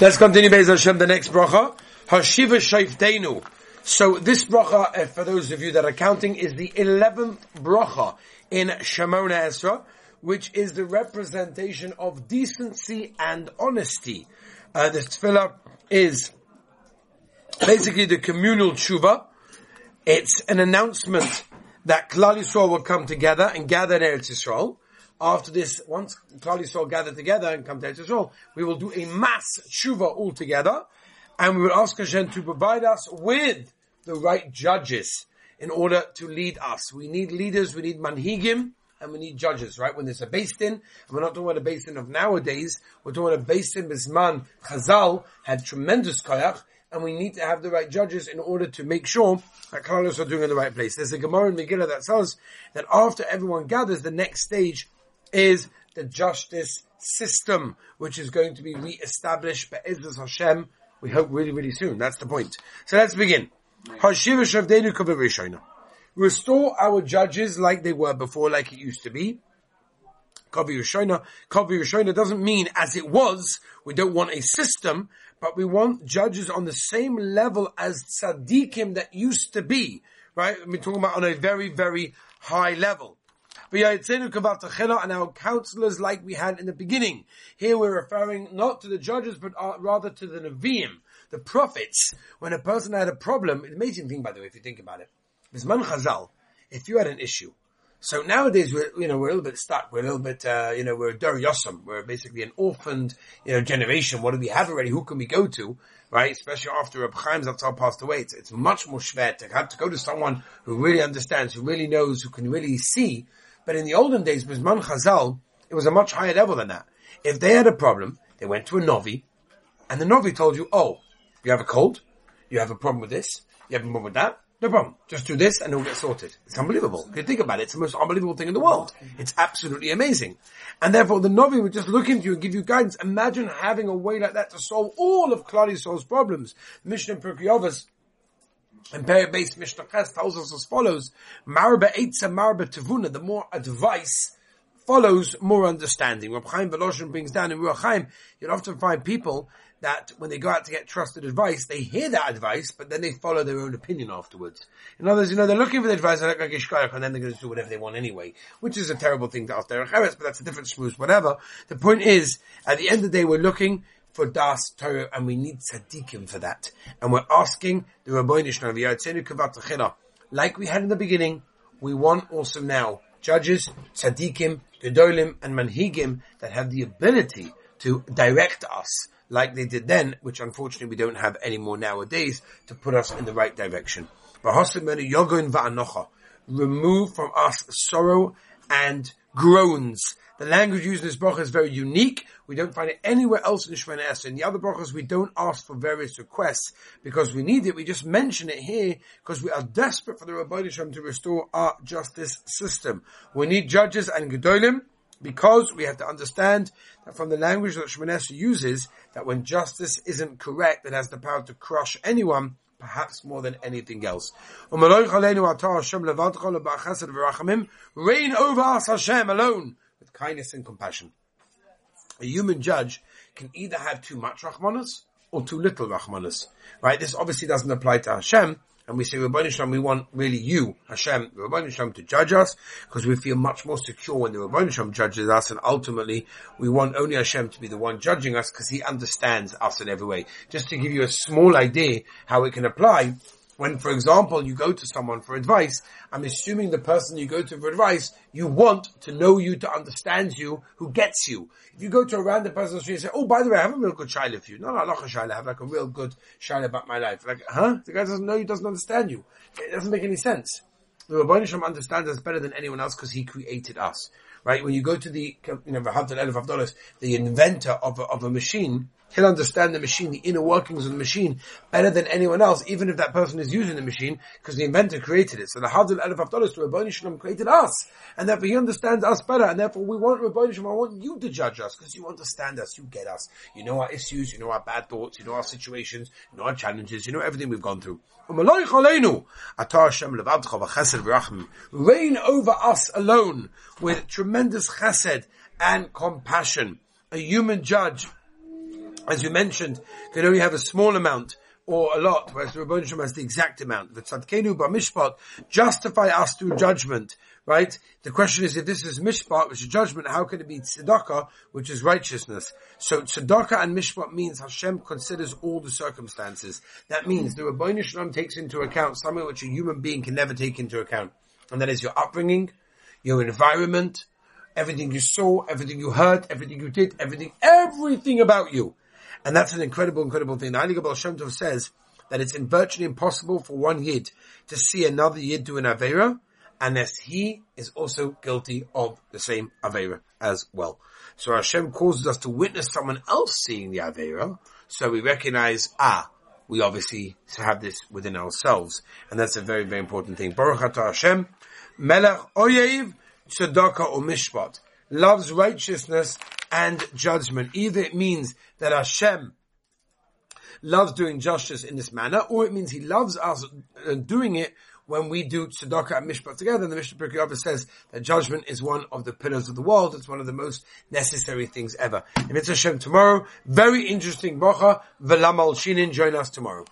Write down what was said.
Let's continue Be'ez Hashem, the next bracha. Hashiva Shaifteinu. So this bracha, uh, for those of you that are counting, is the 11th bracha in Shemonei Esrei, which is the representation of decency and honesty. Uh, this tefillah is basically the communal tshuva. It's an announcement that Klal Yisrael will come together and gather in Eretz Yisrael after this, once Klal Yisrael gather together and come to Israel, we will do a mass tshuva all together, and we will ask Hashem to provide us with the right judges in order to lead us. We need leaders, we need manhigim, and we need judges, right? When there's a beis din, and we're not talking about a beis din of nowadays, we're talking about a beis din Bisman, Chazal had tremendous koyach, and we need to have the right judges in order to make sure that Klal are doing in the right place. There's a Gemara in Megillah that says that after everyone gathers, the next stage is the justice system, which is going to be re-established by Ezra's Hashem, we hope really, really soon. That's the point. So let's begin. Restore our judges like they were before, like it used to be. Kavi Rishona. Kavi Rishona doesn't mean as it was. We don't want a system, but we want judges on the same level as tzaddikim that used to be. Right? We're talking about on a very, very high level and our counselors like we had in the beginning. Here we're referring not to the judges, but uh, rather to the Nevi'im, the prophets. When a person had a problem, amazing thing by the way, if you think about it. Bisman Chazal, if you had an issue, so nowadays we're, you know, we're a little bit stuck. We're a little bit, uh, you know, we're Dor Yosom. We're basically an orphaned, you know, generation. What do we have already? Who can we go to? Right? Especially after Reb Chaim Zatzal passed away. It's, it's much more schwer to have to go to someone who really understands, who really knows, who can really see but in the olden days, Bisman Chazal, it was a much higher level than that. If they had a problem, they went to a Novi, and the Novi told you, oh, you have a cold, you have a problem with this, you have a problem with that, no problem. Just do this and it'll get sorted. It's unbelievable. You think about it, it's the most unbelievable thing in the world. It's absolutely amazing. And therefore the Novi would just look into you and give you guidance. Imagine having a way like that to solve all of Yisrael's problems. Mishnah Pirkei and based Mishnah tells us as follows: Marba Eitza Marba Tavuna. The more advice follows more understanding. Reb Chaim Volozhin brings down in Ruach Chaim, you'll often find people that when they go out to get trusted advice, they hear that advice, but then they follow their own opinion afterwards. In other words, you know, they're looking for the advice, and then they're going to do whatever they want anyway, which is a terrible thing to ask their but that's a different smooth, whatever. The point is, at the end of the day, we're looking for Das Torah, and we need tzaddikim for that. And we're asking the Rabbi Nishna, like we had in the beginning, we want also now judges, tzaddikim, gedolim, and manhigim that have the ability to direct us like they did then, which unfortunately we don't have anymore nowadays, to put us in the right direction. Remove from us sorrow and groans the language used in this bracha is very unique. We don't find it anywhere else in Shemonei Esrei. In the other brachas, we don't ask for various requests because we need it. We just mention it here because we are desperate for the Rabbi Shem to restore our justice system. We need judges and gedolim because we have to understand that from the language that Shemana uses, that when justice isn't correct, it has the power to crush anyone perhaps more than anything else. Reign over us, Hashem, alone with kindness and compassion. A human judge can either have too much Rahmanas or too little Rahmanas. Right? This obviously doesn't apply to Hashem. And we say, Rabbi Shalom, we want really you, Hashem, Rabbi Shalom, to judge us, because we feel much more secure when the Rabbi Shalom judges us, and ultimately, we want only Hashem to be the one judging us, because He understands us in every way. Just to give you a small idea how it can apply, when, for example, you go to someone for advice, I'm assuming the person you go to for advice, you want to know you, to understand you, who gets you. If you go to a random person on street and say, oh, by the way, I have a real good shaila for you. No, no, not a shaila, I have like a real good shaila about my life. Like, huh? The guy doesn't know you, doesn't understand you. It doesn't make any sense. The Rabbi Shem understands us better than anyone else because he created us. Right? When you go to the, you know, the elf afdalus, the inventor of a, of a machine, He'll understand the machine, the inner workings of the machine better than anyone else, even if that person is using the machine, because the inventor created it. So the Hadul Elef Avdolos to Rabbi Shalom created us, and therefore he understands us better, and therefore we want Rabbi Shalom, I want you to judge us, because you understand us, you get us, you know our issues, you know our bad thoughts, you know our situations, you know our challenges, you know everything we've gone through. Reign over us alone with tremendous chesed and compassion. A human judge as you mentioned, can only have a small amount or a lot, whereas the Rabban Shem has the exact amount. The tzadkenu b'mishpat justify us through judgment, right? The question is, if this is mishpat, which is judgment, how can it be tzedakah, which is righteousness? So tzedakah and mishpat means Hashem considers all the circumstances. That means the Rabban Shem takes into account something which a human being can never take into account, and that is your upbringing, your environment, everything you saw, everything you heard, everything you did, everything, everything about you. And that's an incredible, incredible thing. The Heilige Baal Shem Tov says that it's virtually impossible for one Yid to see another Yid do an Avera unless he is also guilty of the same Avera as well. So Hashem causes us to witness someone else seeing the Avera, so we recognize, ah, we obviously have this within ourselves. And that's a very, very important thing. Baruch Atah Hashem, Melech Oyev, Tzedakah or Mishpat, loves righteousness and judgment. Either it means that Hashem loves doing justice in this manner, or it means He loves us doing it when we do tzedakah and mishpat together. And the Mishnah Pirkei says that judgment is one of the pillars of the world. It's one of the most necessary things ever. If it's Hashem tomorrow, very interesting bracha. Velamal Shinin, join us tomorrow.